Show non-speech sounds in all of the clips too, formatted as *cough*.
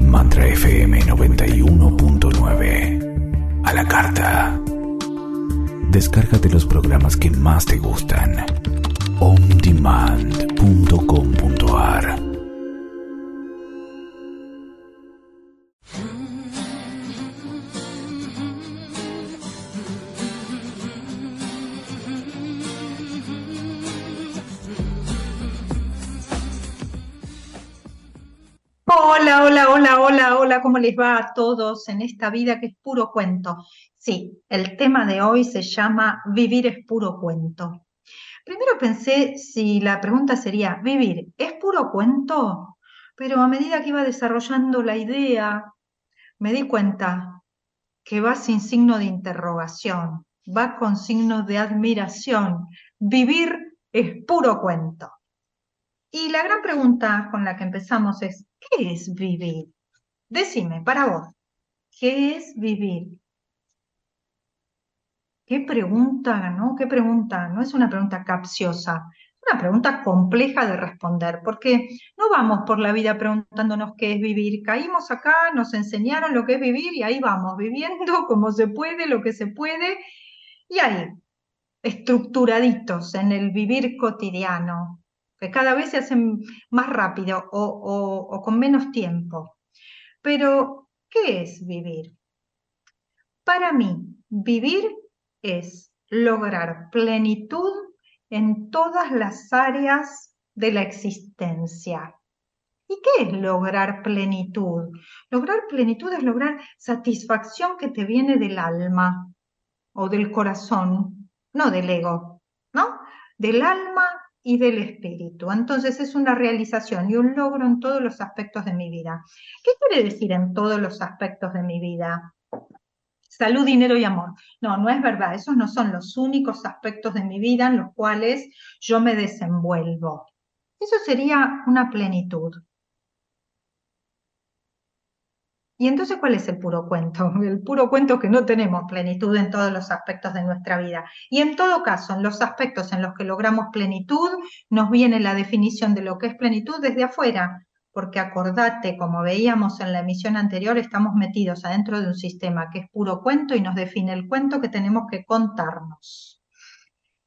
Mantra FM 91.9. A la carta. Descárgate los programas que más te gustan. ondemand.com.ar Hola, hola, hola, hola, hola, ¿cómo les va a todos en esta vida que es puro cuento? Sí, el tema de hoy se llama Vivir es puro cuento. Primero pensé si la pregunta sería, ¿vivir es puro cuento? Pero a medida que iba desarrollando la idea, me di cuenta que va sin signo de interrogación, va con signo de admiración. Vivir es puro cuento. Y la gran pregunta con la que empezamos es, ¿qué es vivir? Decime, para vos, ¿qué es vivir? ¿Qué pregunta, no? ¿Qué pregunta? No es una pregunta capciosa, es una pregunta compleja de responder, porque no vamos por la vida preguntándonos qué es vivir. Caímos acá, nos enseñaron lo que es vivir y ahí vamos, viviendo *laughs* como se puede, lo que se puede, y ahí, estructuraditos en el vivir cotidiano, que cada vez se hacen más rápido o, con menos tiempo. Pero, ¿qué es vivir? Para mí, vivir es lograr plenitud en todas las áreas de la existencia. ¿Y qué es lograr plenitud? Lograr plenitud es lograr satisfacción que te viene del alma o del corazón, no del ego, ¿no? Del alma y del espíritu. Entonces es una realización y un logro en todos los aspectos de mi vida. ¿Qué quiere decir en todos los aspectos de mi vida? Salud, dinero y amor. No, no es verdad. Esos no son los únicos aspectos de mi vida en los cuales yo me desenvuelvo. Eso sería una plenitud. Y entonces, ¿cuál es el puro cuento? *laughs* El puro cuento es que no tenemos plenitud en todos los aspectos de nuestra vida. Y en todo caso, en los aspectos en los que logramos plenitud, nos viene la definición de lo que es plenitud desde afuera. Porque acordate, como veíamos en la emisión anterior, estamos metidos adentro de un sistema que es puro cuento y nos define el cuento que tenemos que contarnos.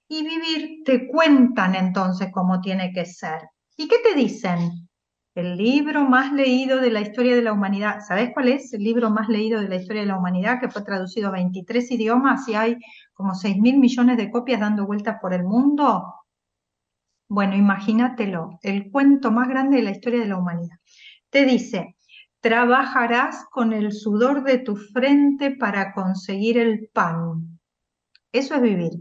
Y vivir te cuentan entonces cómo tiene que ser. ¿Y qué te dicen? El libro más leído de la historia de la humanidad. ¿Sabés cuál es el libro más leído de la historia de la humanidad? Que fue traducido a 23 idiomas y hay como 6 mil millones de copias dando vueltas por el mundo. Bueno, imagínatelo, el cuento más grande de la historia de la humanidad. Te dice, trabajarás con el sudor de tu frente para conseguir el pan. Eso es vivir,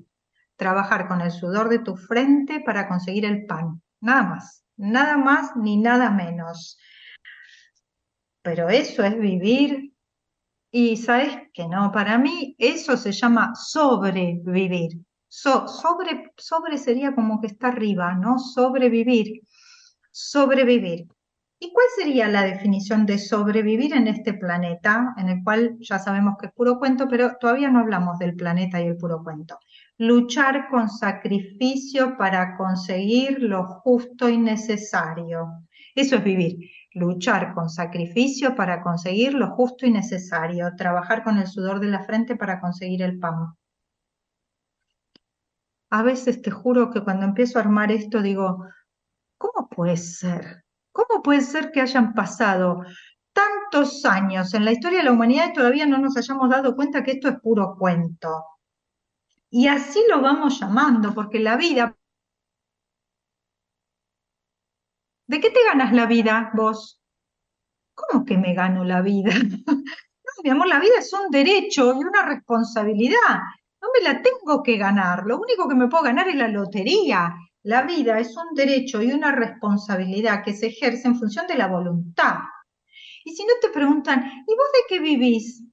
trabajar con el sudor de tu frente para conseguir el pan, nada más nada más ni nada menos. Pero eso es vivir y sabes que no, para mí eso se llama sobrevivir. sobre, sobre sería como que está arriba, ¿no? Sobrevivir, sobrevivir. ¿Y cuál sería la definición de sobrevivir en este planeta, en el cual ya sabemos que es puro cuento, pero todavía no hablamos del planeta y el puro cuento? Luchar con sacrificio para conseguir lo justo y necesario. Eso es vivir, luchar con sacrificio para conseguir lo justo y necesario, trabajar con el sudor de la frente para conseguir el pan. A veces te juro que cuando empiezo a armar esto digo, ¿cómo puede ser? ¿Cómo puede ser que hayan pasado tantos años en la historia de la humanidad y todavía no nos hayamos dado cuenta que esto es puro cuento? Y así lo vamos llamando, porque la vida... ¿De qué te ganas la vida vos? ¿Cómo que me gano la vida? *laughs* No, mi amor, la vida es un derecho y una responsabilidad. No me la tengo que ganar. Lo único que me puedo ganar es la lotería. La vida es un derecho y una responsabilidad que se ejerce en función de la voluntad. Y si no te preguntan, ¿y vos de qué vivís?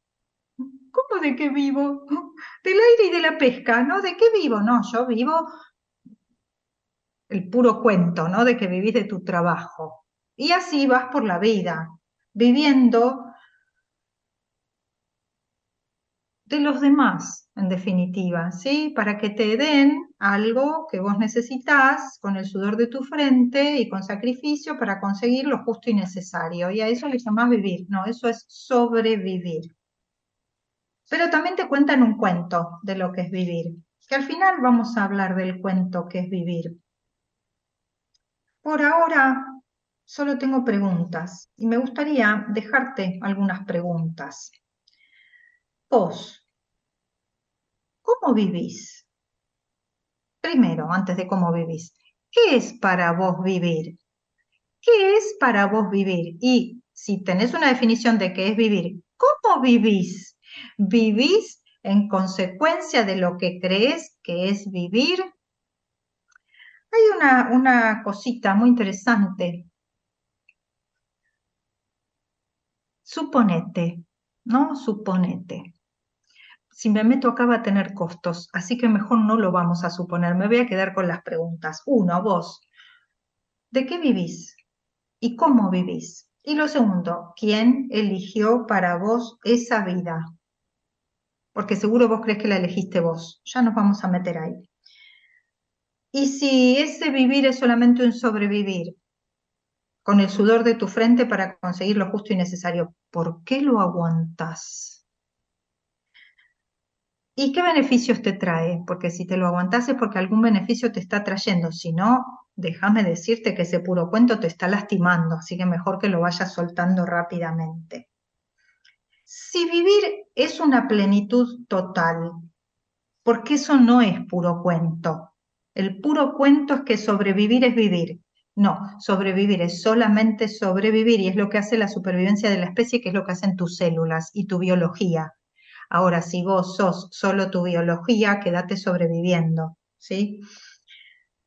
¿Cómo de qué vivo? *laughs* Del aire y de la pesca, ¿no? ¿De qué vivo? No, yo vivo el puro cuento, ¿no? De que vivís de tu trabajo. Y así vas por la vida, viviendo de los demás, en definitiva, ¿sí? Para que te den algo que vos necesitas con el sudor de tu frente y con sacrificio para conseguir lo justo y necesario. Y a eso le llamás vivir, no, eso es sobrevivir. Pero también te cuentan un cuento de lo que es vivir, que al final vamos a hablar del cuento que es vivir. Por ahora solo tengo preguntas y me gustaría dejarte algunas preguntas. Vos, ¿cómo vivís? Primero, antes de cómo vivís, ¿qué es para vos vivir? ¿Qué es para vos vivir? Y si tenés una definición de qué es vivir, ¿cómo vivís? ¿Vivís en consecuencia de lo que crees que es vivir? Hay una, una cosita muy interesante. Suponete, ¿no? Suponete si me meto acá va a tener costos, así que mejor no lo vamos a suponer. Me voy a quedar con las preguntas. Uno, vos, ¿de qué vivís? ¿Y cómo vivís? Y lo segundo, ¿quién eligió para vos esa vida? Porque seguro vos crees que la elegiste vos. Ya nos vamos a meter ahí. Y si ese vivir es solamente un sobrevivir, con el sudor de tu frente para conseguir lo justo y necesario, ¿por qué lo aguantas? ¿Y qué beneficios te trae? Porque si te lo aguantas es porque algún beneficio te está trayendo. Si no, déjame decirte que ese puro cuento te está lastimando, así que mejor que lo vayas soltando rápidamente. Si vivir es una plenitud total, porque eso no es puro cuento. El puro cuento es que sobrevivir es vivir. No, sobrevivir es solamente sobrevivir y es lo que hace la supervivencia de la especie, que es lo que hacen tus células y tu biología. Ahora, si vos sos solo tu biología, quédate sobreviviendo, ¿sí?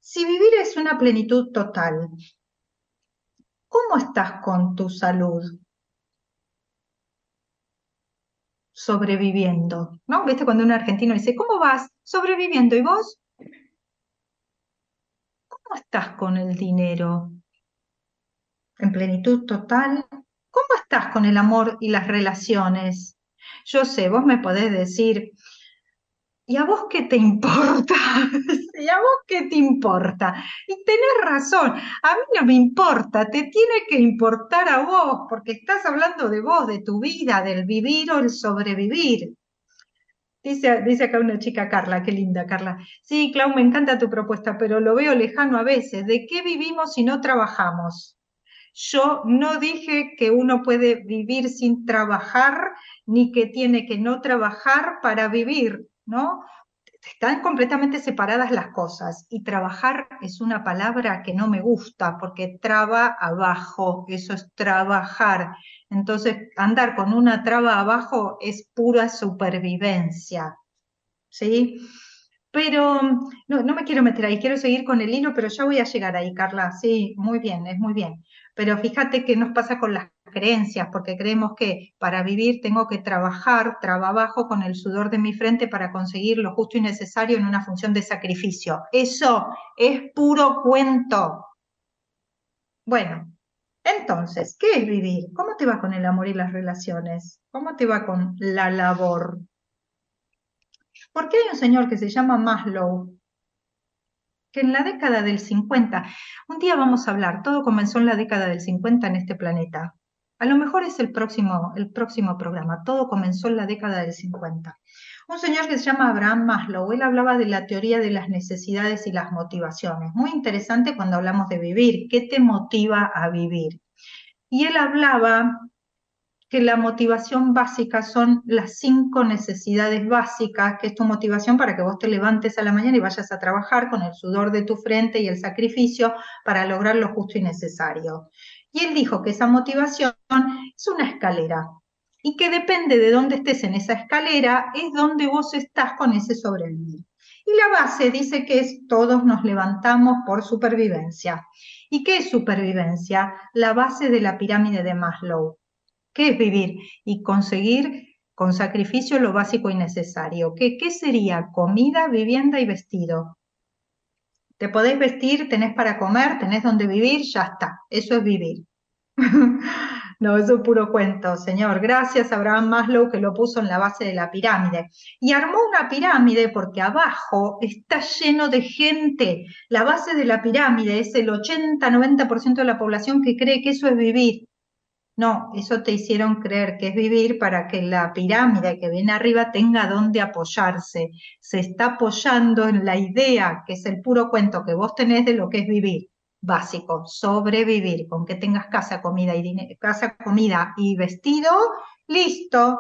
Si vivir es una plenitud total, ¿cómo estás con tu salud? Sobreviviendo, ¿no? ¿Viste cuando un argentino dice, ¿cómo vas? Sobreviviendo. ¿Y vos? ¿Cómo estás con el dinero? ¿En plenitud total? ¿Cómo estás con el amor y las relaciones? Yo sé, vos me podés decir, ¿y a vos qué te importa? *laughs* ¿Y a vos qué te importa? Y tenés razón, a mí no me importa, te tiene que importar a vos, porque estás hablando de vos, de tu vida, del vivir o el sobrevivir. Dice, dice acá una chica, Carla, qué linda, Carla. Sí, Clau, me encanta tu propuesta, pero lo veo lejano a veces. ¿De qué vivimos si no trabajamos? Yo no dije que uno puede vivir sin trabajar, ni que tiene que no trabajar para vivir, ¿no? Están completamente separadas las cosas y trabajar es una palabra que no me gusta porque traba abajo, eso es trabajar. Entonces, andar con una traba abajo es pura supervivencia, ¿sí? Pero no, no me quiero meter ahí, quiero seguir con el hilo, pero ya voy a llegar ahí, Carla. Sí, muy bien, es muy bien. Pero fíjate qué nos pasa con las creencias, porque creemos que para vivir tengo que trabajar, trabajo con el sudor de mi frente para conseguir lo justo y necesario en una función de sacrificio. Eso es puro cuento. Bueno, entonces, ¿qué es vivir? ¿Cómo te va con el amor y las relaciones? ¿Cómo te va con la labor? Porque hay un señor que se llama Maslow, que en la década del 50, un día vamos a hablar, todo comenzó en la década del 50 en este planeta. A lo mejor es el próximo, el próximo programa, todo comenzó en la década del 50. Un señor que se llama Abraham Maslow, él hablaba de la teoría de las necesidades y las motivaciones. Muy interesante cuando hablamos de vivir, ¿qué te motiva a vivir? Y él hablaba que la motivación básica son las cinco necesidades básicas, que es tu motivación para que vos te levantes a la mañana y vayas a trabajar con el sudor de tu frente y el sacrificio para lograr lo justo y necesario. Y él dijo que esa motivación es una escalera y que depende de dónde estés en esa escalera, es donde vos estás con ese sobrevivir. Y la base dice que es todos nos levantamos por supervivencia. ¿Y qué es supervivencia? La base de la pirámide de Maslow. ¿Qué es vivir? Y conseguir con sacrificio lo básico y necesario. ¿Qué, qué sería? Comida, vivienda y vestido. Te podés vestir, tenés para comer, tenés donde vivir, ya está. Eso es vivir. *laughs* no, es puro cuento, señor. Gracias a Abraham Maslow que lo puso en la base de la pirámide. Y armó una pirámide porque abajo está lleno de gente. La base de la pirámide es el 80-90% de la población que cree que eso es vivir. No, eso te hicieron creer que es vivir para que la pirámide que viene arriba tenga donde apoyarse. Se está apoyando en la idea, que es el puro cuento que vos tenés de lo que es vivir. Básico, sobrevivir, con que tengas casa, comida y casa, comida y vestido, listo,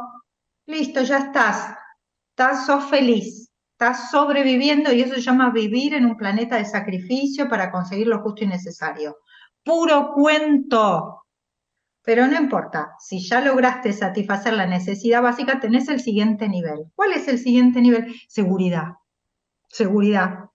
listo, ya estás. Estás, sos feliz, estás sobreviviendo y eso se llama vivir en un planeta de sacrificio para conseguir lo justo y necesario. Puro cuento, pero no importa, si ya lograste satisfacer la necesidad básica, tenés el siguiente nivel. ¿Cuál es el siguiente nivel? Seguridad. Seguridad.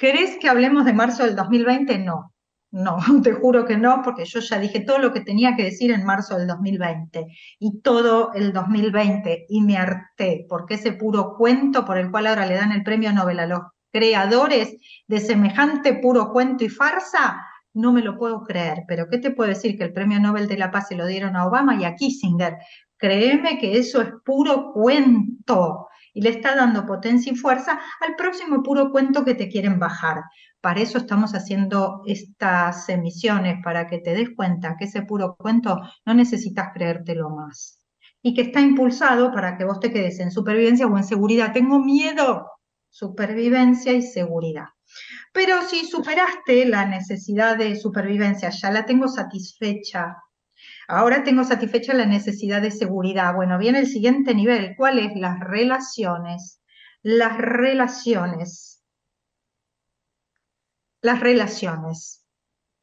¿Querés que hablemos de marzo del 2020? No, no, *laughs* te juro que no, porque yo ya dije todo lo que tenía que decir en marzo del 2020 y todo el 2020 y me harté, porque ese puro cuento por el cual ahora le dan el premio Nobel a los creadores de semejante puro cuento y farsa, no me lo puedo creer, pero ¿qué te puedo decir? Que el premio Nobel de la Paz se lo dieron a Obama y a Kissinger. Créeme que eso es puro cuento y le está dando potencia y fuerza al próximo puro cuento que te quieren bajar. Para eso estamos haciendo estas emisiones, para que te des cuenta que ese puro cuento no necesitas creértelo más. Y que está impulsado para que vos te quedes en supervivencia o en seguridad. Tengo miedo. Supervivencia y seguridad. Pero si superaste la necesidad de supervivencia, ya la tengo satisfecha. Ahora tengo satisfecha la necesidad de seguridad. Bueno, viene el siguiente nivel. ¿Cuál es? Las relaciones. Las relaciones. Las relaciones.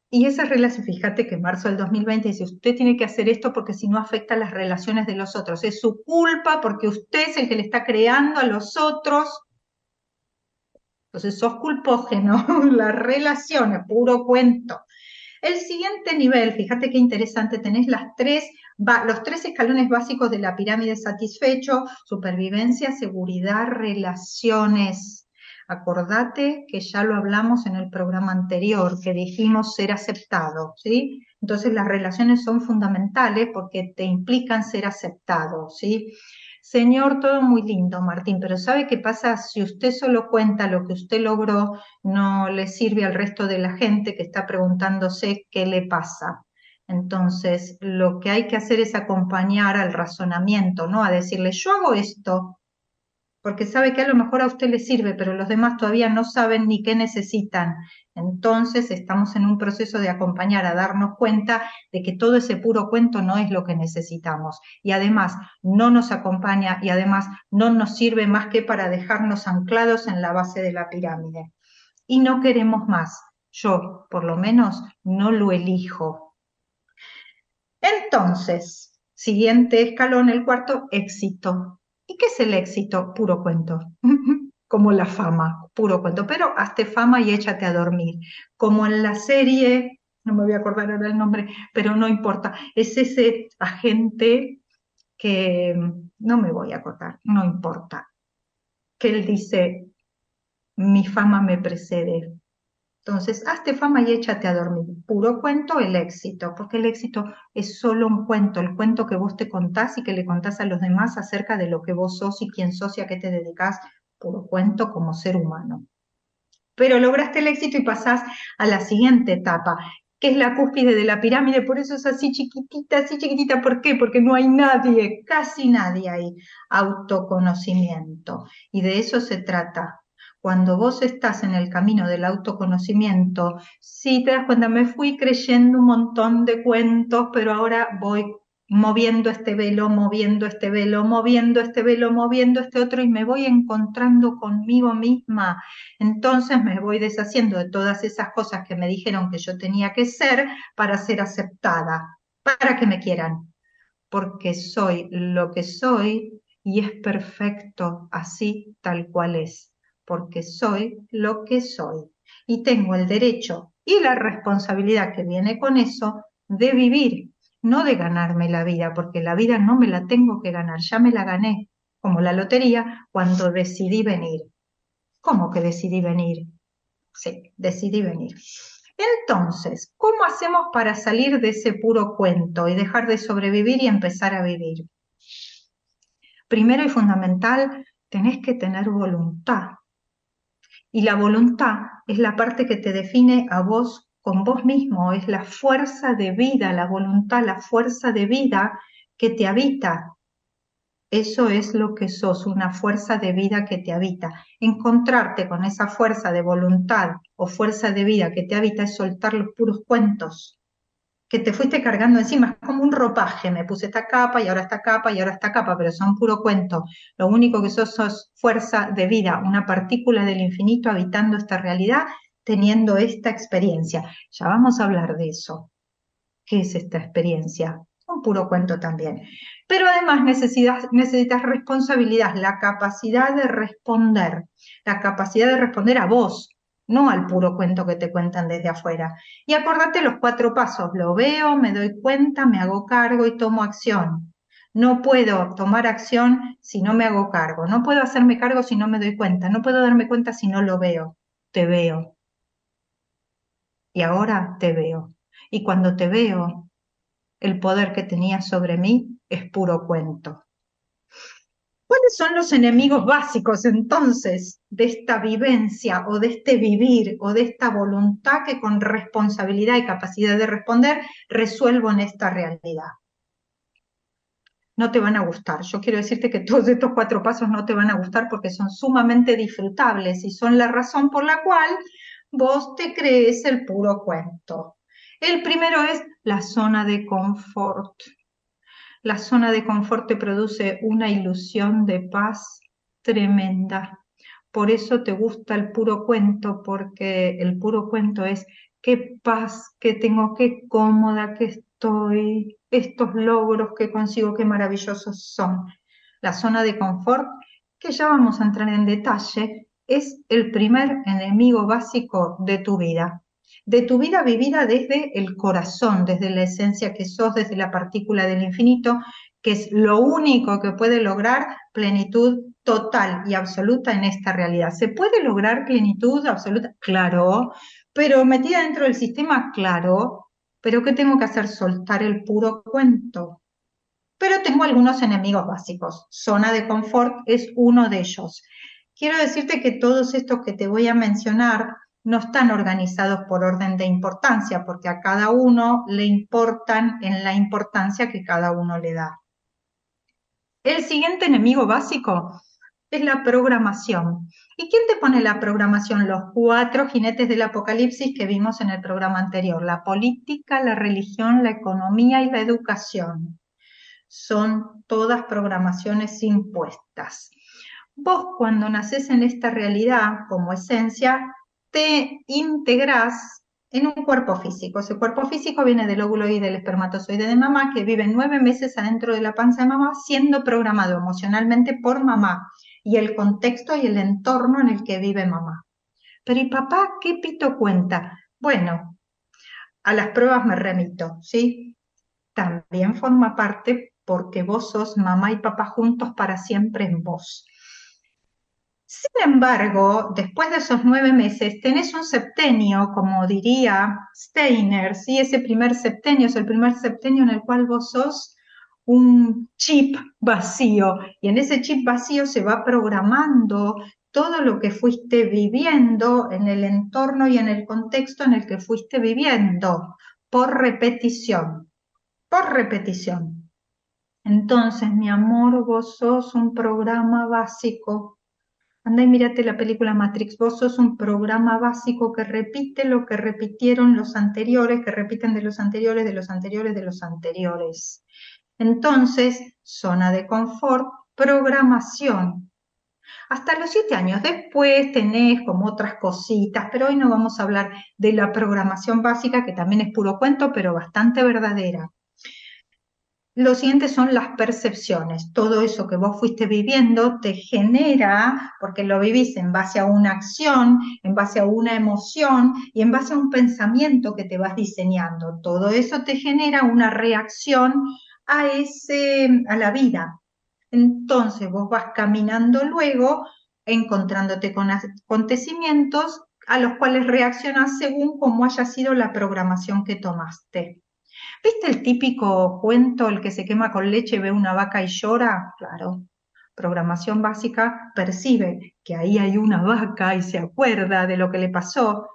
Y esas relaciones, fíjate que en marzo del 2020 dice, usted tiene que hacer esto porque si no afecta las relaciones de los otros. Es su culpa porque usted es el que le está creando a los otros entonces, sos culpógeno, *laughs* las relaciones, puro cuento. El siguiente nivel, fíjate qué interesante, tenés las tres, los tres escalones básicos de la pirámide satisfecho, supervivencia, seguridad, relaciones. Acordate que ya lo hablamos en el programa anterior, que dijimos ser aceptado, ¿sí? Entonces las relaciones son fundamentales porque te implican ser aceptado, ¿sí? Señor, todo muy lindo, Martín, pero ¿sabe qué pasa? Si usted solo cuenta lo que usted logró, no le sirve al resto de la gente que está preguntándose qué le pasa. Entonces, lo que hay que hacer es acompañar al razonamiento, ¿no? A decirle, yo hago esto, porque sabe que a lo mejor a usted le sirve, pero los demás todavía no saben ni qué necesitan. Entonces estamos en un proceso de acompañar a darnos cuenta de que todo ese puro cuento no es lo que necesitamos y además no nos acompaña y además no nos sirve más que para dejarnos anclados en la base de la pirámide. Y no queremos más. Yo, por lo menos, no lo elijo. Entonces, siguiente escalón, el cuarto, éxito. ¿Y qué es el éxito? Puro cuento. *laughs* Como la fama, puro cuento. Pero hazte fama y échate a dormir. Como en la serie, no me voy a acordar ahora el nombre, pero no importa. Es ese agente que no me voy a acordar, no importa. Que él dice, mi fama me precede, entonces, hazte fama y échate a dormir. Puro cuento, el éxito, porque el éxito es solo un cuento, el cuento que vos te contás y que le contás a los demás acerca de lo que vos sos y quién sos y a qué te dedicas, puro cuento como ser humano. Pero lograste el éxito y pasás a la siguiente etapa, que es la cúspide de la pirámide, por eso es así chiquitita, así chiquitita. ¿Por qué? Porque no hay nadie, casi nadie ahí. Autoconocimiento. Y de eso se trata cuando vos estás en el camino del autoconocimiento, sí te das cuenta, me fui creyendo un montón de cuentos, pero ahora voy moviendo este velo, moviendo este velo, moviendo este velo, moviendo este otro y me voy encontrando conmigo misma. Entonces me voy deshaciendo de todas esas cosas que me dijeron que yo tenía que ser para ser aceptada, para que me quieran, porque soy lo que soy y es perfecto así tal cual es porque soy lo que soy. Y tengo el derecho y la responsabilidad que viene con eso de vivir, no de ganarme la vida, porque la vida no me la tengo que ganar, ya me la gané, como la lotería, cuando decidí venir. ¿Cómo que decidí venir? Sí, decidí venir. Entonces, ¿cómo hacemos para salir de ese puro cuento y dejar de sobrevivir y empezar a vivir? Primero y fundamental, tenés que tener voluntad. Y la voluntad es la parte que te define a vos con vos mismo, es la fuerza de vida, la voluntad, la fuerza de vida que te habita. Eso es lo que sos, una fuerza de vida que te habita. Encontrarte con esa fuerza de voluntad o fuerza de vida que te habita es soltar los puros cuentos que te fuiste cargando encima. Es como un ropaje, me puse esta capa y ahora esta capa y ahora esta capa, pero son puro cuento. Lo único que sos sos fuerza de vida, una partícula del infinito habitando esta realidad teniendo esta experiencia. Ya vamos a hablar de eso. ¿Qué es esta experiencia? Un puro cuento también. Pero además necesitas, necesitas responsabilidad, la capacidad de responder, la capacidad de responder a vos, no al puro cuento que te cuentan desde afuera. Y acordate los cuatro pasos, lo veo, me doy cuenta, me hago cargo y tomo acción. No puedo tomar acción si no me hago cargo, no puedo hacerme cargo si no me doy cuenta, no puedo darme cuenta si no lo veo, te veo y ahora te veo. Y cuando te veo, el poder que tenías sobre mí es puro cuento. ¿Cuáles son los enemigos básicos entonces de esta vivencia o de este vivir o de esta voluntad que con responsabilidad y capacidad de responder resuelvo en esta realidad? No te van a gustar. Yo quiero decirte que todos estos cuatro pasos no te van a gustar porque son sumamente disfrutables y son la razón por la cual vos te crees el puro cuento. El primero es la zona de confort. La zona de confort te produce una ilusión de paz tremenda. Por eso te gusta el puro cuento, porque el puro cuento es qué paz que tengo, qué cómoda que estoy, estos logros que consigo, qué maravillosos son. La zona de confort, que ya vamos a entrar en detalle, es el primer enemigo básico de tu vida, de tu vida vivida desde el corazón, desde la esencia que sos, desde la partícula del infinito, que es lo único que puede lograr plenitud total y absoluta en esta realidad. ¿Se puede lograr plenitud absoluta? Claro, pero metida dentro del sistema, claro, pero ¿qué tengo que hacer? Soltar el puro cuento. Pero tengo algunos enemigos básicos. Zona de confort es uno de ellos. Quiero decirte que todos estos que te voy a mencionar no están organizados por orden de importancia, porque a cada uno le importan en la importancia que cada uno le da. El siguiente enemigo básico es la programación. ¿Y quién te pone la programación? Los cuatro jinetes del apocalipsis que vimos en el programa anterior, la política, la religión, la economía y la educación. Son todas programaciones impuestas. Vos cuando nacés en esta realidad como esencia, te integrás en un cuerpo físico. Ese cuerpo físico viene del óvulo y del espermatozoide de mamá, que vive nueve meses adentro de la panza de mamá, siendo programado emocionalmente por mamá y el contexto y el entorno en el que vive mamá. Pero ¿y papá qué pito cuenta? Bueno, a las pruebas me remito, ¿sí? También forma parte porque vos sos mamá y papá juntos para siempre en vos. Sin embargo, después de esos nueve meses, tenés un septenio, como diría Steiner, ¿sí? ese primer septenio es el primer septenio en el cual vos sos un chip vacío y en ese chip vacío se va programando todo lo que fuiste viviendo en el entorno y en el contexto en el que fuiste viviendo, por repetición, por repetición. Entonces, mi amor, vos sos un programa básico Anda y mírate la película Matrix. Vos sos un programa básico que repite lo que repitieron los anteriores, que repiten de los anteriores, de los anteriores, de los anteriores. Entonces, zona de confort, programación. Hasta los siete años después tenés como otras cositas, pero hoy no vamos a hablar de la programación básica, que también es puro cuento, pero bastante verdadera. Lo siguiente son las percepciones. Todo eso que vos fuiste viviendo te genera, porque lo vivís en base a una acción, en base a una emoción y en base a un pensamiento que te vas diseñando. Todo eso te genera una reacción a, ese, a la vida. Entonces vos vas caminando luego, encontrándote con acontecimientos a los cuales reaccionas según cómo haya sido la programación que tomaste. ¿Viste el típico cuento, el que se quema con leche, ve una vaca y llora? Claro, programación básica percibe que ahí hay una vaca y se acuerda de lo que le pasó.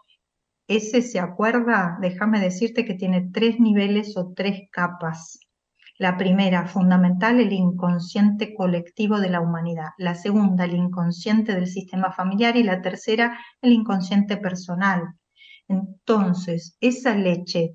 Ese se acuerda, déjame decirte que tiene tres niveles o tres capas. La primera, fundamental, el inconsciente colectivo de la humanidad. La segunda, el inconsciente del sistema familiar. Y la tercera, el inconsciente personal. Entonces, esa leche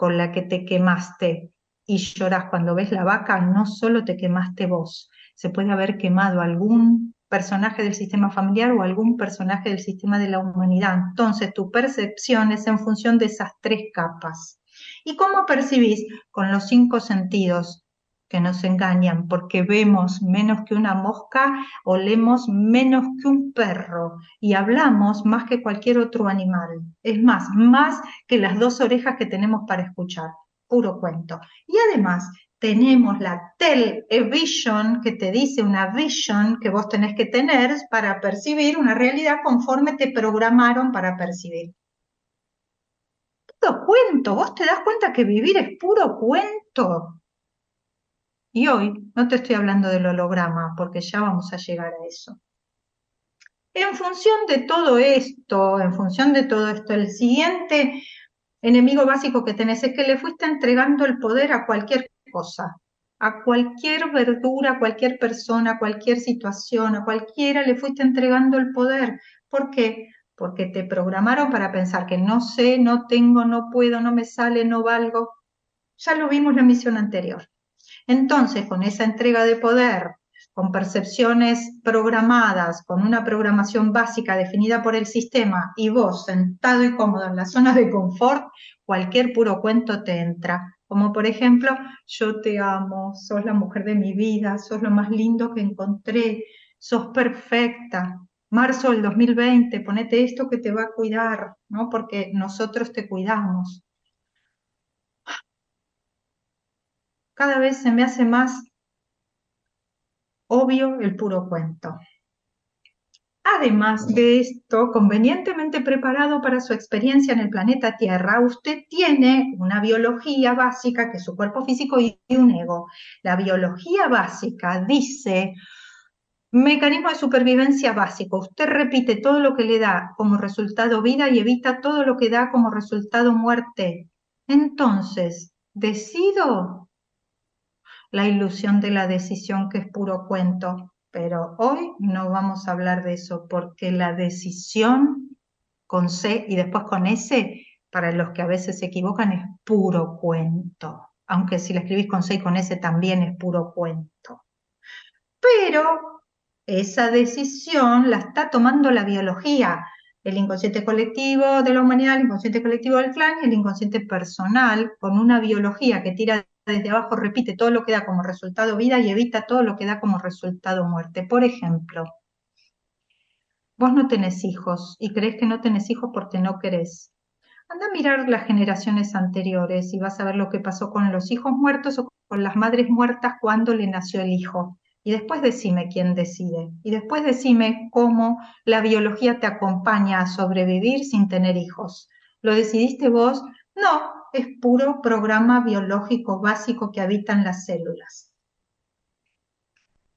con la que te quemaste y lloras cuando ves la vaca, no solo te quemaste vos, se puede haber quemado algún personaje del sistema familiar o algún personaje del sistema de la humanidad. Entonces, tu percepción es en función de esas tres capas. ¿Y cómo percibís? Con los cinco sentidos que nos engañan, porque vemos menos que una mosca, olemos menos que un perro y hablamos más que cualquier otro animal. Es más, más que las dos orejas que tenemos para escuchar. Puro cuento. Y además tenemos la television que te dice una vision que vos tenés que tener para percibir una realidad conforme te programaron para percibir. Puro cuento, vos te das cuenta que vivir es puro cuento. Y hoy no te estoy hablando del holograma, porque ya vamos a llegar a eso. En función de todo esto, en función de todo esto, el siguiente enemigo básico que tenés es que le fuiste entregando el poder a cualquier cosa, a cualquier verdura, a cualquier persona, a cualquier situación, a cualquiera le fuiste entregando el poder. ¿Por qué? Porque te programaron para pensar que no sé, no tengo, no puedo, no me sale, no valgo. Ya lo vimos en la misión anterior. Entonces, con esa entrega de poder, con percepciones programadas, con una programación básica definida por el sistema y vos sentado y cómodo en la zona de confort, cualquier puro cuento te entra. Como por ejemplo, yo te amo, sos la mujer de mi vida, sos lo más lindo que encontré, sos perfecta. Marzo del 2020, ponete esto que te va a cuidar, ¿no? Porque nosotros te cuidamos. Cada vez se me hace más obvio el puro cuento. Además de esto, convenientemente preparado para su experiencia en el planeta Tierra, usted tiene una biología básica que es su cuerpo físico y un ego. La biología básica dice, mecanismo de supervivencia básico, usted repite todo lo que le da como resultado vida y evita todo lo que da como resultado muerte. Entonces, decido la ilusión de la decisión que es puro cuento, pero hoy no vamos a hablar de eso porque la decisión con C y después con S, para los que a veces se equivocan, es puro cuento. Aunque si la escribís con C y con S también es puro cuento. Pero esa decisión la está tomando la biología, el inconsciente colectivo de la humanidad, el inconsciente colectivo del clan y el inconsciente personal, con una biología que tira desde abajo repite todo lo que da como resultado vida y evita todo lo que da como resultado muerte. Por ejemplo, vos no tenés hijos y crees que no tenés hijos porque no querés. Anda a mirar las generaciones anteriores y vas a ver lo que pasó con los hijos muertos o con las madres muertas cuando le nació el hijo. Y después decime quién decide. Y después decime cómo la biología te acompaña a sobrevivir sin tener hijos. ¿Lo decidiste vos? No, es puro programa biológico básico que habita en las células.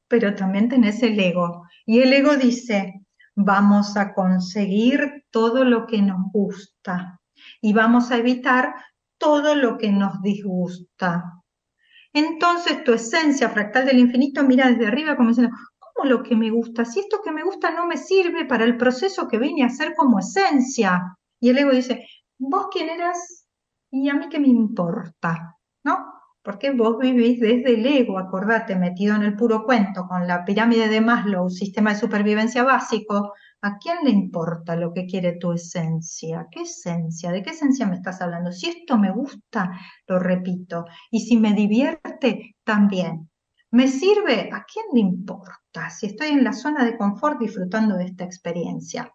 Pero también tenés el ego. Y el ego dice, vamos a conseguir todo lo que nos gusta y vamos a evitar todo lo que nos disgusta. Entonces tu esencia fractal del infinito mira desde arriba como diciendo, ¿cómo lo que me gusta? Si esto que me gusta no me sirve para el proceso que vine a hacer como esencia. Y el ego dice, ¿vos quién eras? ¿Y a mí qué me importa? ¿No? porque vos vivís desde el ego, acordate, metido en el puro cuento, con la pirámide de Maslow, sistema de supervivencia básico, ¿a quién le importa lo que quiere tu esencia? ¿Qué esencia? ¿De qué esencia me estás hablando? Si esto me gusta, lo repito, y si me divierte, también. ¿Me sirve? ¿A quién le importa? Si estoy en la zona de confort disfrutando de esta experiencia.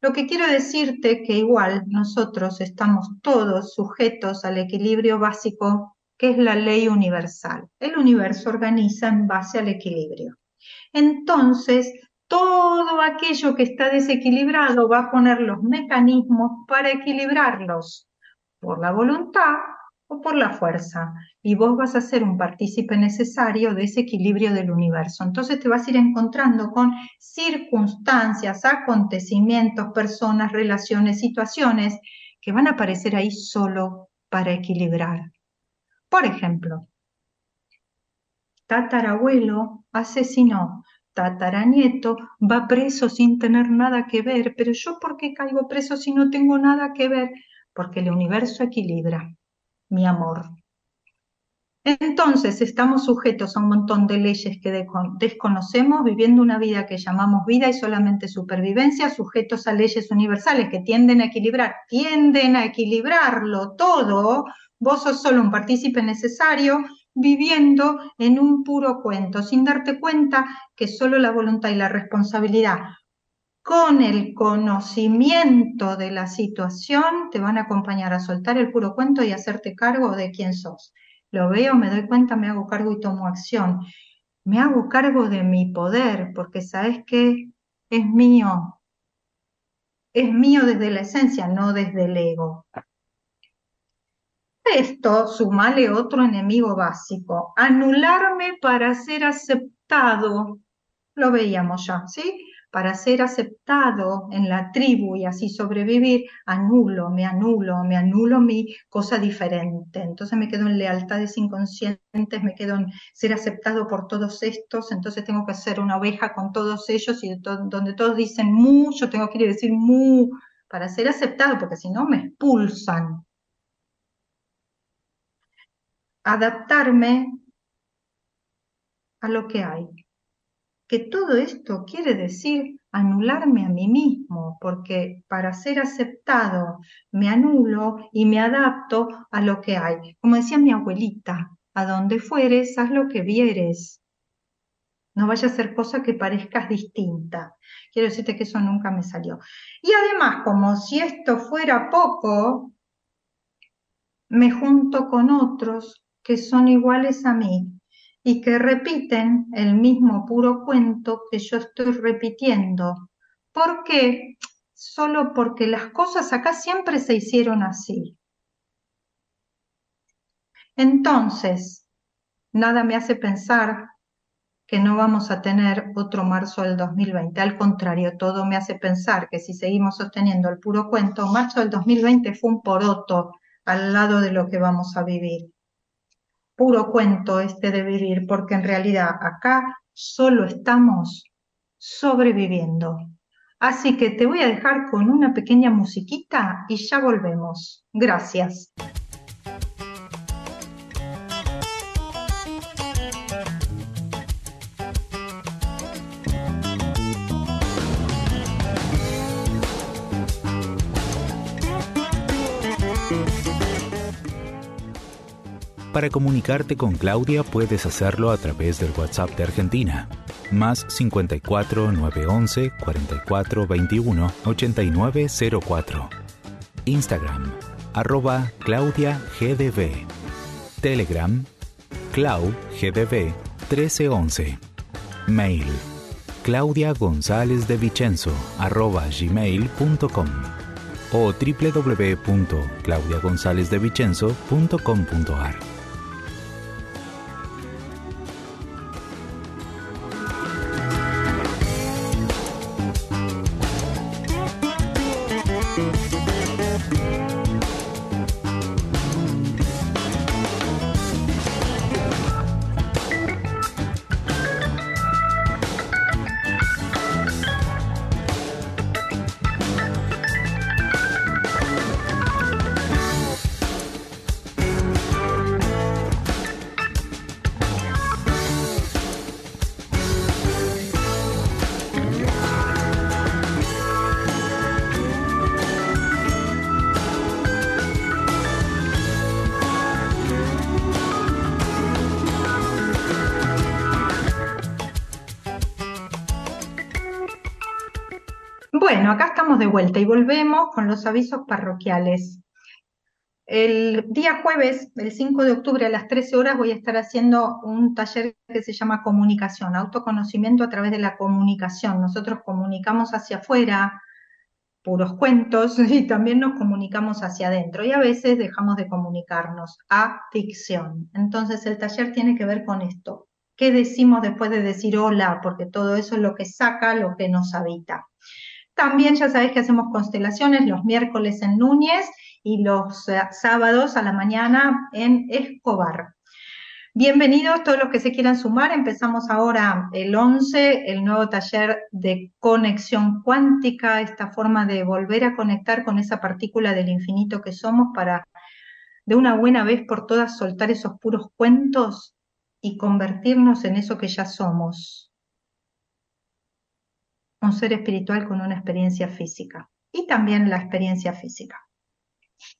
Lo que quiero decirte que igual nosotros estamos todos sujetos al equilibrio básico que es la ley universal. El universo organiza en base al equilibrio. Entonces, todo aquello que está desequilibrado va a poner los mecanismos para equilibrarlos por la voluntad o por la fuerza. Y vos vas a ser un partícipe necesario de ese equilibrio del universo. Entonces te vas a ir encontrando con circunstancias, acontecimientos, personas, relaciones, situaciones que van a aparecer ahí solo para equilibrar. Por ejemplo, tatarabuelo asesinó, tataranieto va preso sin tener nada que ver, pero yo ¿por qué caigo preso si no tengo nada que ver? Porque el universo equilibra mi amor. Entonces estamos sujetos a un montón de leyes que desconocemos, viviendo una vida que llamamos vida y solamente supervivencia, sujetos a leyes universales que tienden a equilibrar, tienden a equilibrarlo todo. Vos sos solo un partícipe necesario viviendo en un puro cuento, sin darte cuenta que solo la voluntad y la responsabilidad con el conocimiento de la situación te van a acompañar a soltar el puro cuento y hacerte cargo de quién sos. Lo veo, me doy cuenta, me hago cargo y tomo acción. Me hago cargo de mi poder, porque sabes que es mío. Es mío desde la esencia, no desde el ego. Esto, sumale otro enemigo básico, anularme para ser aceptado. Lo veíamos ya, ¿sí? Para ser aceptado en la tribu y así sobrevivir, anulo, me anulo, me anulo mi cosa diferente. Entonces me quedo en lealtades inconscientes, me quedo en ser aceptado por todos estos, entonces tengo que ser una oveja con todos ellos y donde todos dicen mu, yo tengo que ir a decir mu para ser aceptado, porque si no me expulsan. Adaptarme a lo que hay que todo esto quiere decir anularme a mí mismo, porque para ser aceptado me anulo y me adapto a lo que hay. Como decía mi abuelita, a donde fueres, haz lo que vieres. No vaya a ser cosa que parezcas distinta. Quiero decirte que eso nunca me salió. Y además, como si esto fuera poco, me junto con otros que son iguales a mí, y que repiten el mismo puro cuento que yo estoy repitiendo. ¿Por qué? Solo porque las cosas acá siempre se hicieron así. Entonces, nada me hace pensar que no vamos a tener otro marzo del 2020. Al contrario, todo me hace pensar que si seguimos sosteniendo el puro cuento, marzo del 2020 fue un poroto al lado de lo que vamos a vivir puro cuento este de vivir, porque en realidad acá solo estamos sobreviviendo. Así que te voy a dejar con una pequeña musiquita y ya volvemos. Gracias. Para comunicarte con Claudia puedes hacerlo a través del WhatsApp de Argentina, más 54 911 44 21 8904. Instagram, arroba Claudia GDB. Telegram, Clau GDB 1311. Mail, Claudia González de Vicenzo, arroba gmail.com o www.claudiagonzalezdevicenzo.com.ar. De vuelta y volvemos con los avisos parroquiales. El día jueves, el 5 de octubre a las 13 horas, voy a estar haciendo un taller que se llama comunicación, autoconocimiento a través de la comunicación. Nosotros comunicamos hacia afuera, puros cuentos, *laughs* y también nos comunicamos hacia adentro. Y a veces dejamos de comunicarnos a ficción. Entonces el taller tiene que ver con esto. ¿Qué decimos después de decir hola? Porque todo eso es lo que saca lo que nos habita. También ya sabéis que hacemos constelaciones los miércoles en Núñez y los eh, sábados a la mañana en Escobar. Bienvenidos todos los que se quieran sumar. Empezamos ahora el 11, el nuevo taller de conexión cuántica, esta forma de volver a conectar con esa partícula del infinito que somos para de una buena vez por todas soltar esos puros cuentos y convertirnos en eso que ya somos. Un ser espiritual con una experiencia física y también la experiencia física.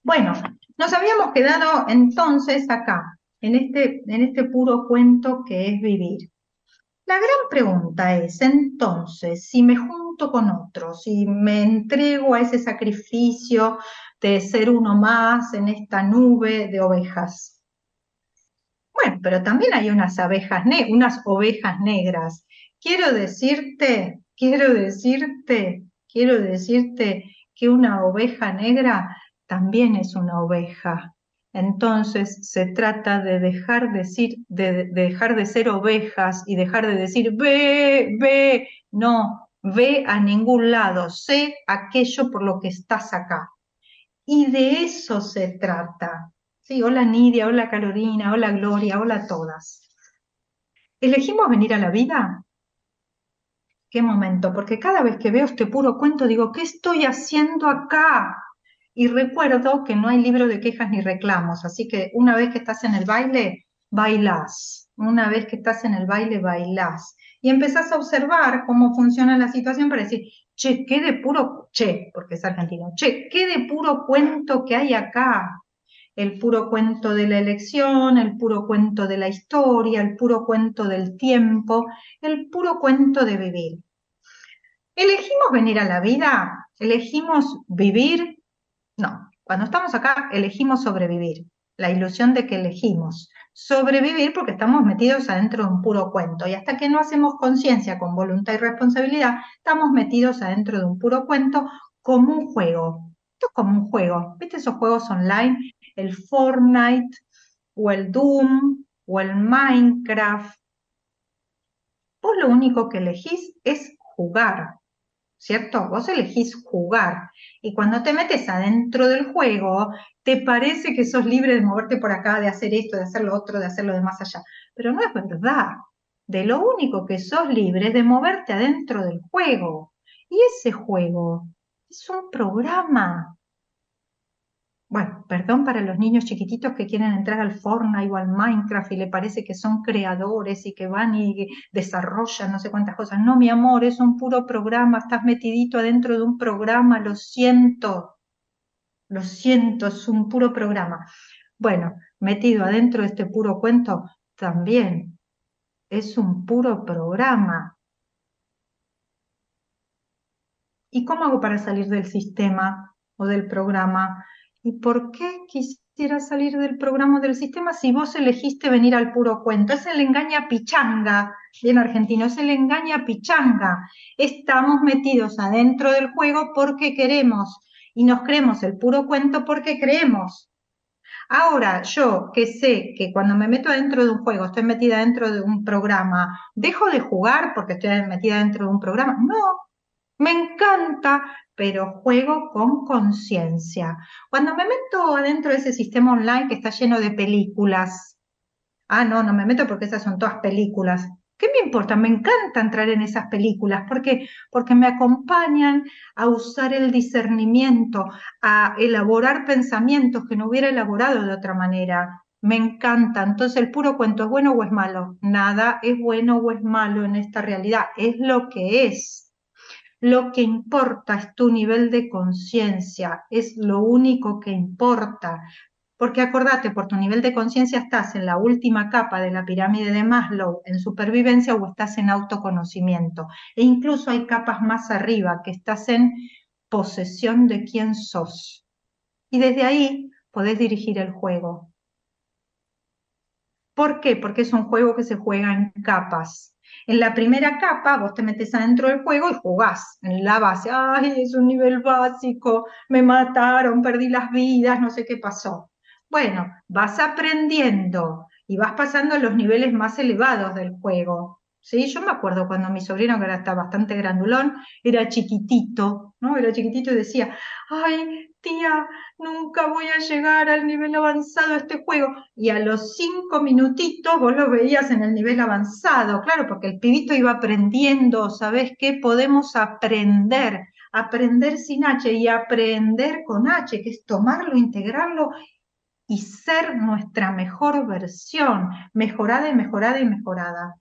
Bueno, nos habíamos quedado entonces acá, en este, en este puro cuento que es vivir. La gran pregunta es, entonces, si me junto con otros, si me entrego a ese sacrificio de ser uno más en esta nube de ovejas. Bueno, pero también hay unas abejas, unas ovejas negras. Quiero decirte, quiero decirte, quiero decirte que una oveja negra también es una oveja. Entonces se trata de dejar, decir, de, dejar de ser ovejas y dejar de decir, ve, ve, no, ve a ningún lado, sé aquello por lo que estás acá. Y de eso se trata. Sí, hola Nidia, hola Carolina, hola Gloria, hola a todas. ¿Elegimos venir a la vida? Qué momento, porque cada vez que veo este puro cuento digo, ¿qué estoy haciendo acá? Y recuerdo que no hay libro de quejas ni reclamos, así que una vez que estás en el baile, bailás. Una vez que estás en el baile, bailás. Y empezás a observar cómo funciona la situación para decir, che, qué de puro, che, porque es argentino, che, qué de puro cuento que hay acá. El puro cuento de la elección, el puro cuento de la historia, el puro cuento del tiempo, el puro cuento de vivir. ¿Elegimos venir a la vida? ¿Elegimos vivir? No, cuando estamos acá elegimos sobrevivir, la ilusión de que elegimos sobrevivir porque estamos metidos adentro de un puro cuento y hasta que no hacemos conciencia con voluntad y responsabilidad, estamos metidos adentro de un puro cuento como un juego. Esto es como un juego, ¿viste esos juegos online? El Fortnite o el Doom o el Minecraft. Vos lo único que elegís es jugar, ¿cierto? Vos elegís jugar y cuando te metes adentro del juego, te parece que sos libre de moverte por acá, de hacer esto, de hacer lo otro, de hacer lo de más allá. Pero no es verdad. De lo único que sos libre es de moverte adentro del juego. Y ese juego es un programa. Bueno, perdón para los niños chiquititos que quieren entrar al Fortnite o al Minecraft y le parece que son creadores y que van y desarrollan no sé cuántas cosas. No, mi amor, es un puro programa, estás metidito adentro de un programa, lo siento. Lo siento, es un puro programa. Bueno, metido adentro de este puro cuento, también es un puro programa. ¿Y cómo hago para salir del sistema o del programa? ¿Y por qué quisiera salir del programa del sistema si vos elegiste venir al puro cuento? Es el engaña pichanga, bien argentino, es el engaña pichanga. Estamos metidos adentro del juego porque queremos y nos creemos el puro cuento porque creemos. Ahora, yo que sé que cuando me meto dentro de un juego, estoy metida dentro de un programa, ¿dejo de jugar porque estoy metida dentro de un programa? No, me encanta pero juego con conciencia. Cuando me meto adentro de ese sistema online que está lleno de películas, ah, no, no me meto porque esas son todas películas. ¿Qué me importa? Me encanta entrar en esas películas. ¿Por qué? Porque me acompañan a usar el discernimiento, a elaborar pensamientos que no hubiera elaborado de otra manera. Me encanta. Entonces, ¿el puro cuento es bueno o es malo? Nada es bueno o es malo en esta realidad. Es lo que es. Lo que importa es tu nivel de conciencia, es lo único que importa. porque acordate, por tu nivel de conciencia estás en la última capa de la pirámide de Maslow en supervivencia o estás en autoconocimiento. E incluso hay capas más arriba que estás en posesión de quién sos. Y desde ahí podés dirigir el juego. ¿Por qué? Porque es un juego que se juega en capas. En la primera capa vos te metes adentro del juego y jugás en la base. Ay, es un nivel básico, me mataron, perdí las vidas, no sé qué pasó. Bueno, vas aprendiendo y vas pasando a los niveles más elevados del juego. Sí, yo me acuerdo cuando mi sobrino, que era está bastante grandulón, era chiquitito, ¿no? Era chiquitito y decía, ay, tía, nunca voy a llegar al nivel avanzado de este juego. Y a los cinco minutitos vos lo veías en el nivel avanzado, claro, porque el pibito iba aprendiendo, ¿sabés qué? Podemos aprender, aprender sin H y aprender con H, que es tomarlo, integrarlo y ser nuestra mejor versión, mejorada y mejorada y mejorada.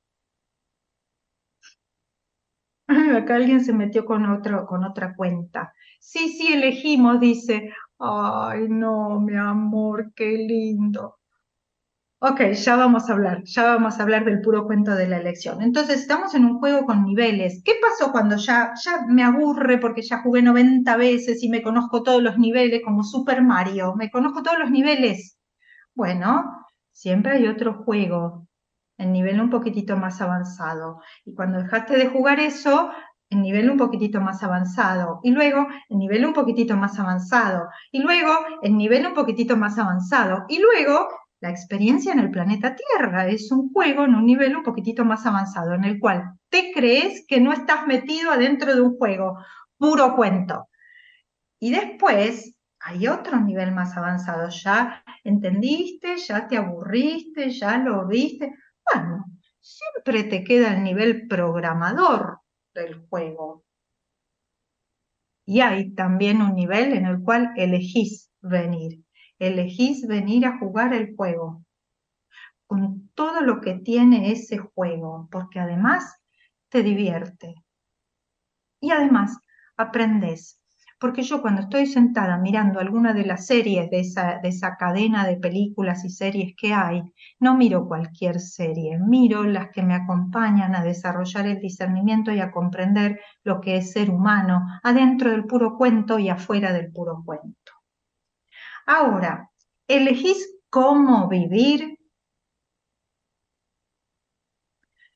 *laughs* Acá alguien se metió con, con otra cuenta. Sí, sí, elegimos, dice. Ay, no, mi amor, qué lindo. Ok, ya vamos a hablar, ya vamos a hablar del puro cuento de la elección. Entonces, estamos en un juego con niveles. ¿Qué pasó cuando ya, ya me aburre porque ya jugué 90 veces y me conozco todos los niveles como Super Mario? Me conozco todos los niveles. Bueno, siempre hay otro juego en nivel un poquitito más avanzado. Y cuando dejaste de jugar eso, en nivel un poquitito más avanzado, y luego en nivel un poquitito más avanzado, y luego en nivel un poquitito más avanzado, y luego la experiencia en el planeta Tierra. Es un juego en un nivel un poquitito más avanzado, en el cual te crees que no estás metido adentro de un juego, puro cuento. Y después hay otro nivel más avanzado, ya entendiste, ya te aburriste, ya lo viste, bueno, siempre te queda el nivel programador del juego. Y hay también un nivel en el cual elegís venir. Elegís venir a jugar el juego con todo lo que tiene ese juego, porque además te divierte. Y además aprendes porque yo cuando estoy sentada mirando alguna de las series de esa, de esa cadena de películas y series que hay, no miro cualquier serie, miro las que me acompañan a desarrollar el discernimiento y a comprender lo que es ser humano, adentro del puro cuento y afuera del puro cuento. Ahora, elegís cómo vivir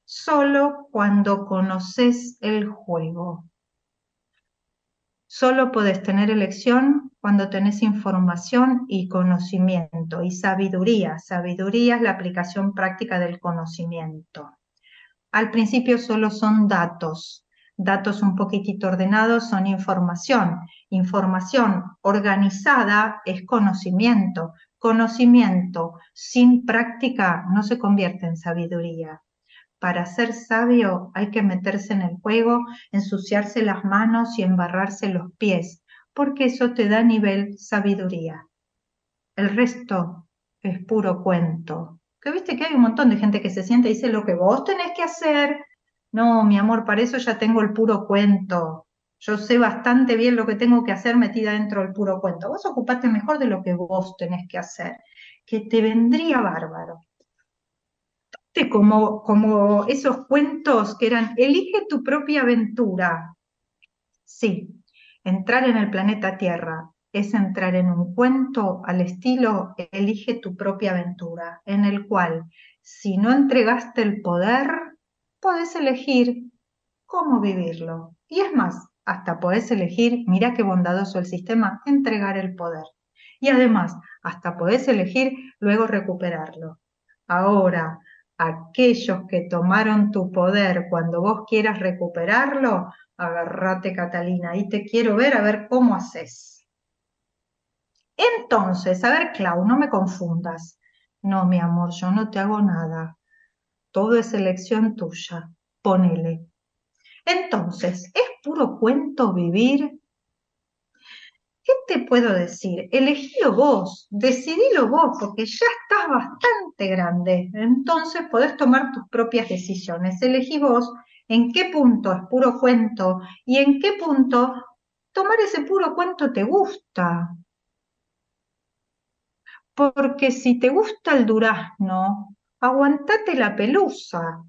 solo cuando conoces el juego. Solo podés tener elección cuando tenés información y conocimiento y sabiduría. Sabiduría es la aplicación práctica del conocimiento. Al principio solo son datos. Datos un poquitito ordenados son información. Información organizada es conocimiento. Conocimiento sin práctica no se convierte en sabiduría. Para ser sabio hay que meterse en el juego, ensuciarse las manos y embarrarse los pies, porque eso te da nivel sabiduría. El resto es puro cuento. Que viste que hay un montón de gente que se siente y dice lo que vos tenés que hacer. No, mi amor, para eso ya tengo el puro cuento. Yo sé bastante bien lo que tengo que hacer metida dentro del puro cuento. Vos ocupate mejor de lo que vos tenés que hacer, que te vendría bárbaro como, como esos cuentos que eran, elige tu propia aventura. Sí, entrar en el planeta Tierra es entrar en un cuento al estilo elige tu propia aventura, en el cual si no entregaste el poder, podés elegir cómo vivirlo. Y es más, hasta podés elegir, mira qué bondadoso el sistema, entregar el poder. Y además, hasta podés elegir luego recuperarlo. Ahora, aquellos que tomaron tu poder, cuando vos quieras recuperarlo, agarrate Catalina, y te quiero ver a ver cómo haces. Entonces, a ver, Clau, no me confundas. No, mi amor, yo no te hago nada. Todo es elección tuya. Ponele. Entonces, ¿es puro cuento vivir ¿Qué te puedo decir? Elegílo vos, decidilo vos, porque ya estás bastante grande. Entonces podés tomar tus propias decisiones. Elegí vos en qué punto es puro cuento y en qué punto tomar ese puro cuento te gusta. Porque si te gusta el durazno, aguantate la pelusa.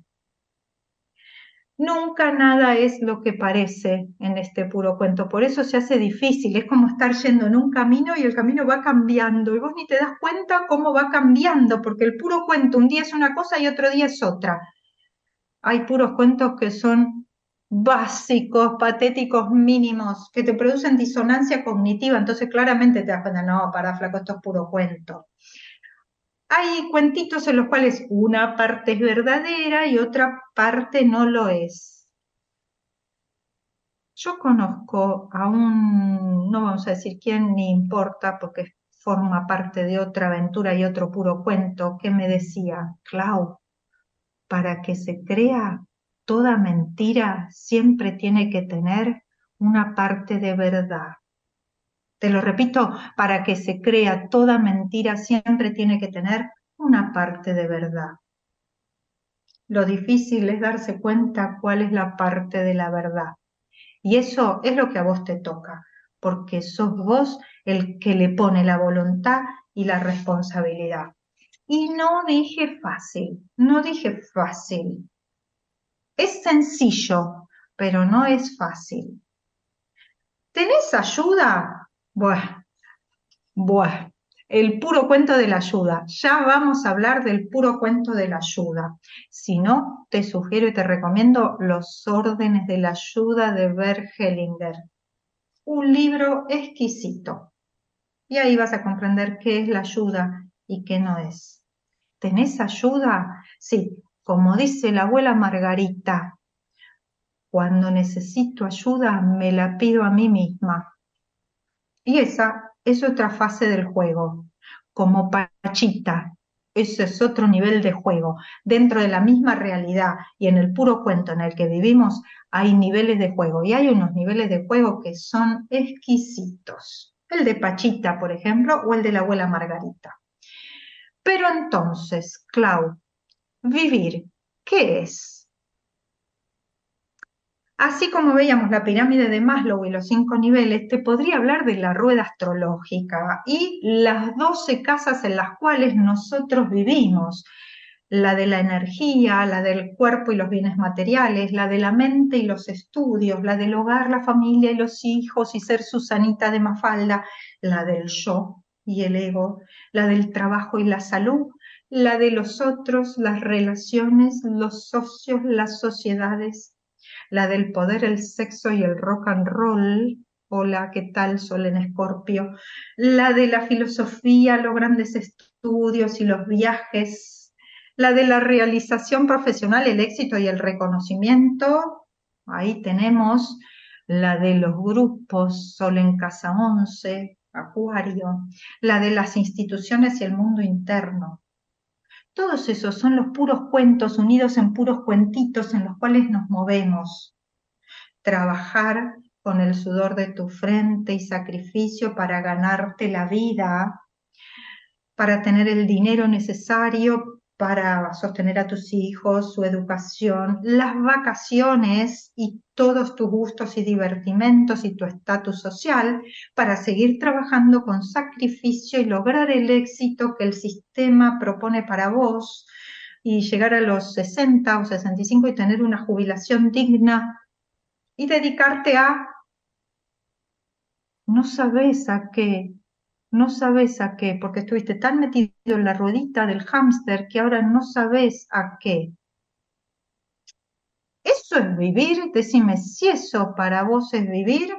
Nunca nada es lo que parece en este puro cuento, por eso se hace difícil, es como estar yendo en un camino y el camino va cambiando y vos ni te das cuenta cómo va cambiando, porque el puro cuento un día es una cosa y otro día es otra. Hay puros cuentos que son básicos, patéticos, mínimos, que te producen disonancia cognitiva, entonces claramente te das cuenta, no, para flaco, esto es puro cuento. Hay cuentitos en los cuales una parte es verdadera y otra parte no lo es. Yo conozco a un, no vamos a decir quién ni importa porque forma parte de otra aventura y otro puro cuento, que me decía, Clau, para que se crea toda mentira siempre tiene que tener una parte de verdad. Te lo repito, para que se crea toda mentira siempre tiene que tener una parte de verdad. Lo difícil es darse cuenta cuál es la parte de la verdad. Y eso es lo que a vos te toca, porque sos vos el que le pone la voluntad y la responsabilidad. Y no dije fácil, no dije fácil. Es sencillo, pero no es fácil. ¿Tenés ayuda? Bueno, el puro cuento de la ayuda. Ya vamos a hablar del puro cuento de la ayuda. Si no, te sugiero y te recomiendo Los órdenes de la ayuda de Bert Hellinger. Un libro exquisito. Y ahí vas a comprender qué es la ayuda y qué no es. ¿Tenés ayuda? Sí, como dice la abuela Margarita, cuando necesito ayuda me la pido a mí misma. Y esa es otra fase del juego, como Pachita. Ese es otro nivel de juego. Dentro de la misma realidad y en el puro cuento en el que vivimos hay niveles de juego y hay unos niveles de juego que son exquisitos. El de Pachita, por ejemplo, o el de la abuela Margarita. Pero entonces, Clau, Vivir, ¿qué es? Así como veíamos la pirámide de Maslow y los cinco niveles, te podría hablar de la rueda astrológica y las doce casas en las cuales nosotros vivimos, la de la energía, la del cuerpo y los bienes materiales, la de la mente y los estudios, la del hogar, la familia y los hijos y ser Susanita de Mafalda, la del yo y el ego, la del trabajo y la salud, la de los otros, las relaciones, los socios, las sociedades, la del poder, el sexo y el rock and roll. Hola, ¿qué tal? Sol en Escorpio. La de la filosofía, los grandes estudios y los viajes. La de la realización profesional, el éxito y el reconocimiento. Ahí tenemos la de los grupos, Sol en Casa 11, Acuario. La de las instituciones y el mundo interno. Todos esos son los puros cuentos unidos en puros cuentitos en los cuales nos movemos. Trabajar con el sudor de tu frente y sacrificio para ganarte la vida, para tener el dinero necesario para sostener a tus hijos, su educación, las vacaciones y todos tus gustos y divertimentos y tu estatus social para seguir trabajando con sacrificio y lograr el éxito que el sistema propone para vos y llegar a los 60 o 65 y tener una jubilación digna y dedicarte a no sabes a qué, no sabes a qué, porque estuviste tan metido en la ruedita del hámster que ahora no sabes a qué. ¿Eso es vivir? Decime si eso para vos es vivir.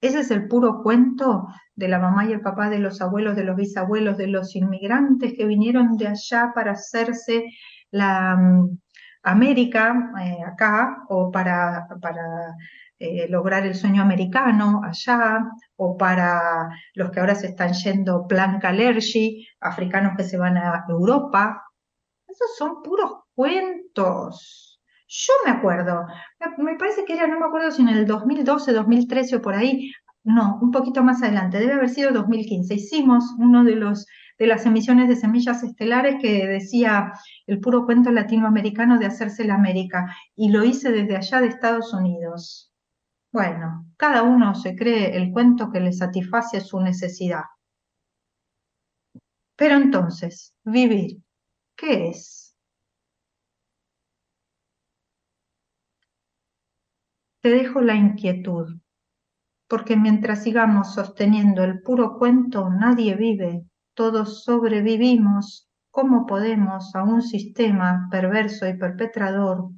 Ese es el puro cuento de la mamá y el papá, de los abuelos, de los bisabuelos, de los inmigrantes que vinieron de allá para hacerse la mm, América eh, acá o para, para eh, lograr el sueño americano allá, o para los que ahora se están yendo plan Calergi, africanos que se van a Europa. Esos son puros cuentos. Yo me acuerdo, me parece que era, no me acuerdo si en el 2012, 2013 o por ahí, no, un poquito más adelante, debe haber sido 2015. Hicimos uno de los de las emisiones de semillas estelares que decía el puro cuento latinoamericano de hacerse la América y lo hice desde allá de Estados Unidos. Bueno, cada uno se cree el cuento que le satisface su necesidad. Pero entonces, vivir, ¿qué es? Te dejo la inquietud, porque mientras sigamos sosteniendo el puro cuento, nadie vive, todos sobrevivimos como podemos a un sistema perverso y perpetrador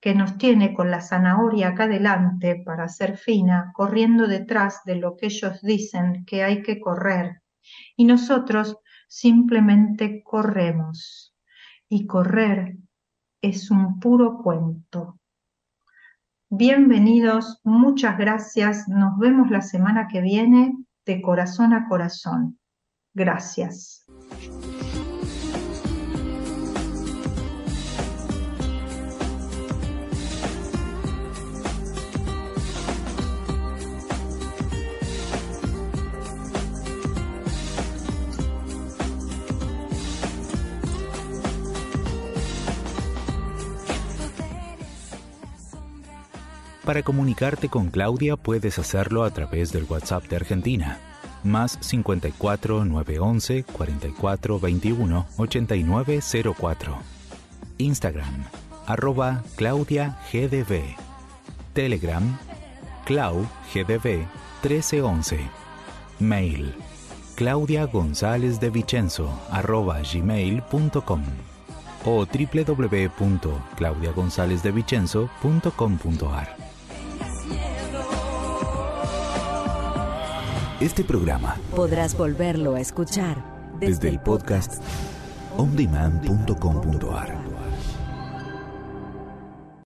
que nos tiene con la zanahoria acá delante para ser fina, corriendo detrás de lo que ellos dicen que hay que correr. Y nosotros simplemente corremos. Y correr es un puro cuento. Bienvenidos, muchas gracias. Nos vemos la semana que viene de corazón a corazón. Gracias. Para comunicarte con Claudia puedes hacerlo a través del WhatsApp de Argentina, más 54 911 44 21 8904. Instagram, arroba Claudia GDB. Telegram, Clau GDB 1311. Mail, Claudia González de Vicenzo, arroba gmail.com o www.claudiagonzalezdevicenzo.com.ar. Este programa podrás volverlo a escuchar desde el podcast ondemand.com.ar.